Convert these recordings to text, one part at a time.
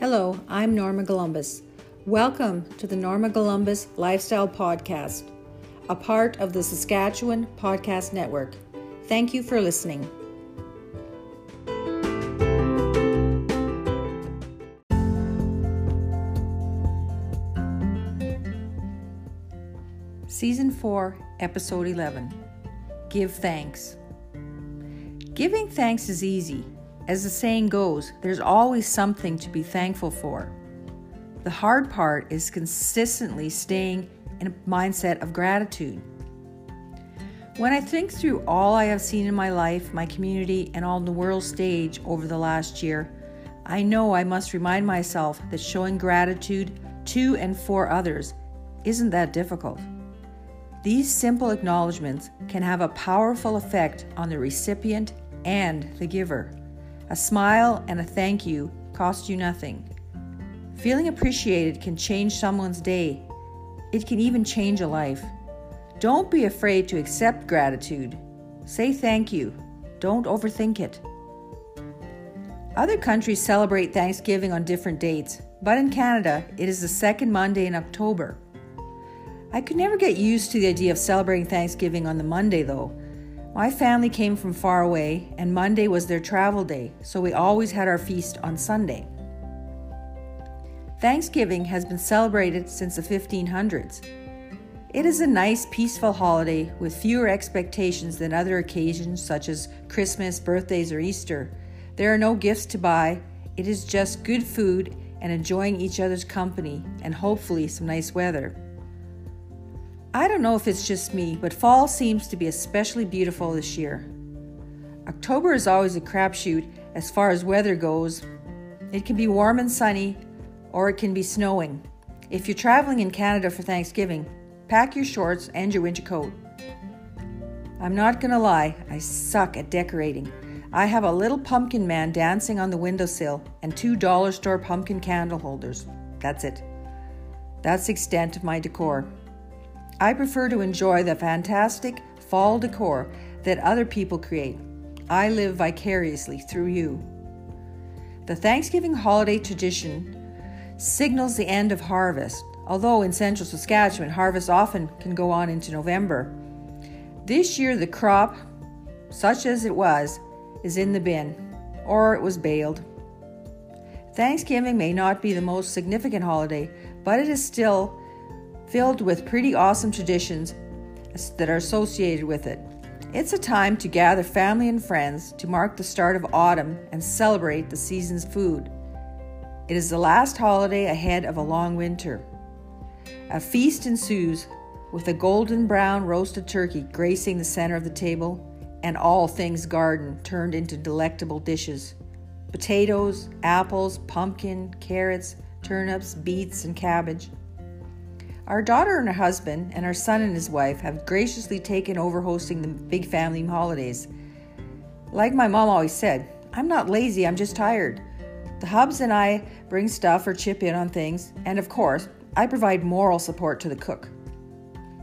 Hello, I'm Norma Columbus. Welcome to the Norma Columbus Lifestyle Podcast, a part of the Saskatchewan Podcast Network. Thank you for listening. Season 4, Episode 11 Give Thanks. Giving thanks is easy. As the saying goes, there's always something to be thankful for. The hard part is consistently staying in a mindset of gratitude. When I think through all I have seen in my life, my community, and on the world stage over the last year, I know I must remind myself that showing gratitude to and for others isn't that difficult. These simple acknowledgments can have a powerful effect on the recipient and the giver. A smile and a thank you cost you nothing. Feeling appreciated can change someone's day. It can even change a life. Don't be afraid to accept gratitude. Say thank you. Don't overthink it. Other countries celebrate Thanksgiving on different dates, but in Canada, it is the second Monday in October. I could never get used to the idea of celebrating Thanksgiving on the Monday, though. My family came from far away, and Monday was their travel day, so we always had our feast on Sunday. Thanksgiving has been celebrated since the 1500s. It is a nice, peaceful holiday with fewer expectations than other occasions such as Christmas, birthdays, or Easter. There are no gifts to buy, it is just good food and enjoying each other's company and hopefully some nice weather. I don't know if it's just me, but fall seems to be especially beautiful this year. October is always a crapshoot as far as weather goes. It can be warm and sunny, or it can be snowing. If you're traveling in Canada for Thanksgiving, pack your shorts and your winter coat. I'm not gonna lie, I suck at decorating. I have a little pumpkin man dancing on the windowsill and two dollar store pumpkin candle holders. That's it. That's the extent of my decor. I prefer to enjoy the fantastic fall decor that other people create. I live vicariously through you. The Thanksgiving holiday tradition signals the end of harvest, although in central Saskatchewan, harvest often can go on into November. This year, the crop, such as it was, is in the bin, or it was baled. Thanksgiving may not be the most significant holiday, but it is still filled with pretty awesome traditions that are associated with it. It's a time to gather family and friends to mark the start of autumn and celebrate the season's food. It is the last holiday ahead of a long winter. A feast ensues with a golden brown roasted turkey gracing the center of the table and all things garden turned into delectable dishes potatoes, apples, pumpkin, carrots, turnips, beets, and cabbage. Our daughter and her husband, and our son and his wife, have graciously taken over hosting the big family holidays. Like my mom always said, I'm not lazy, I'm just tired. The hubs and I bring stuff or chip in on things, and of course, I provide moral support to the cook.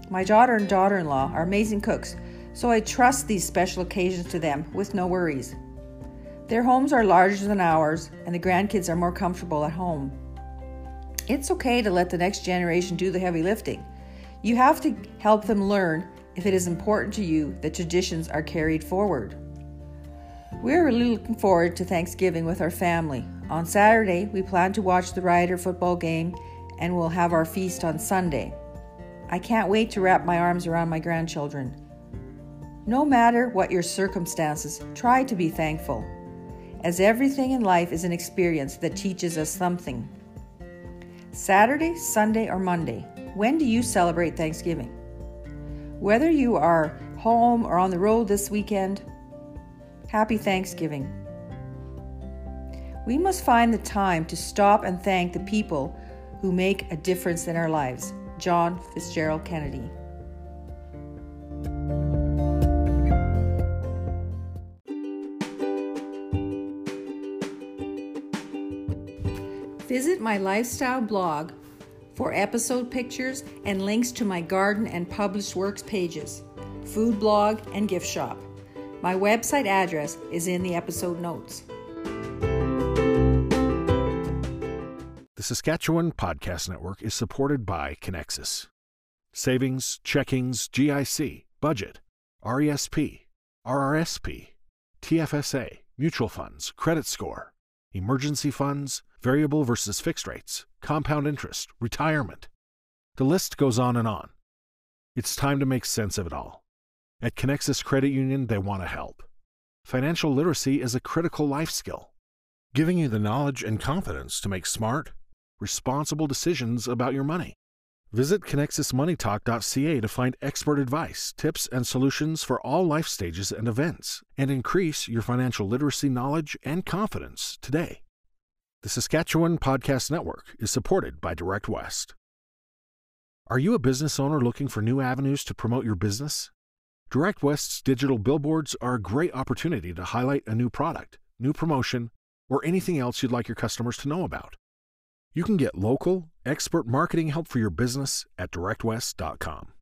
My daughter and daughter in law are amazing cooks, so I trust these special occasions to them with no worries. Their homes are larger than ours, and the grandkids are more comfortable at home. It's okay to let the next generation do the heavy lifting. You have to help them learn if it is important to you that traditions are carried forward. We're really looking forward to Thanksgiving with our family. On Saturday, we plan to watch the Rider football game and we'll have our feast on Sunday. I can't wait to wrap my arms around my grandchildren. No matter what your circumstances, try to be thankful, as everything in life is an experience that teaches us something. Saturday, Sunday, or Monday, when do you celebrate Thanksgiving? Whether you are home or on the road this weekend, happy Thanksgiving. We must find the time to stop and thank the people who make a difference in our lives. John Fitzgerald Kennedy. Visit my lifestyle blog for episode pictures and links to my garden and published works pages, food blog, and gift shop. My website address is in the episode notes. The Saskatchewan Podcast Network is supported by Conexus. Savings, checkings, GIC, budget, RESP, RRSP, TFSA, mutual funds, credit score, emergency funds, variable versus fixed rates, compound interest, retirement. The list goes on and on. It's time to make sense of it all. At Conexus Credit Union, they want to help. Financial literacy is a critical life skill, giving you the knowledge and confidence to make smart, responsible decisions about your money. Visit ConexusMoneyTalk.ca to find expert advice, tips, and solutions for all life stages and events, and increase your financial literacy knowledge and confidence today. The Saskatchewan Podcast Network is supported by Direct West. Are you a business owner looking for new avenues to promote your business? Direct West's digital billboards are a great opportunity to highlight a new product, new promotion, or anything else you'd like your customers to know about. You can get local, expert marketing help for your business at directwest.com.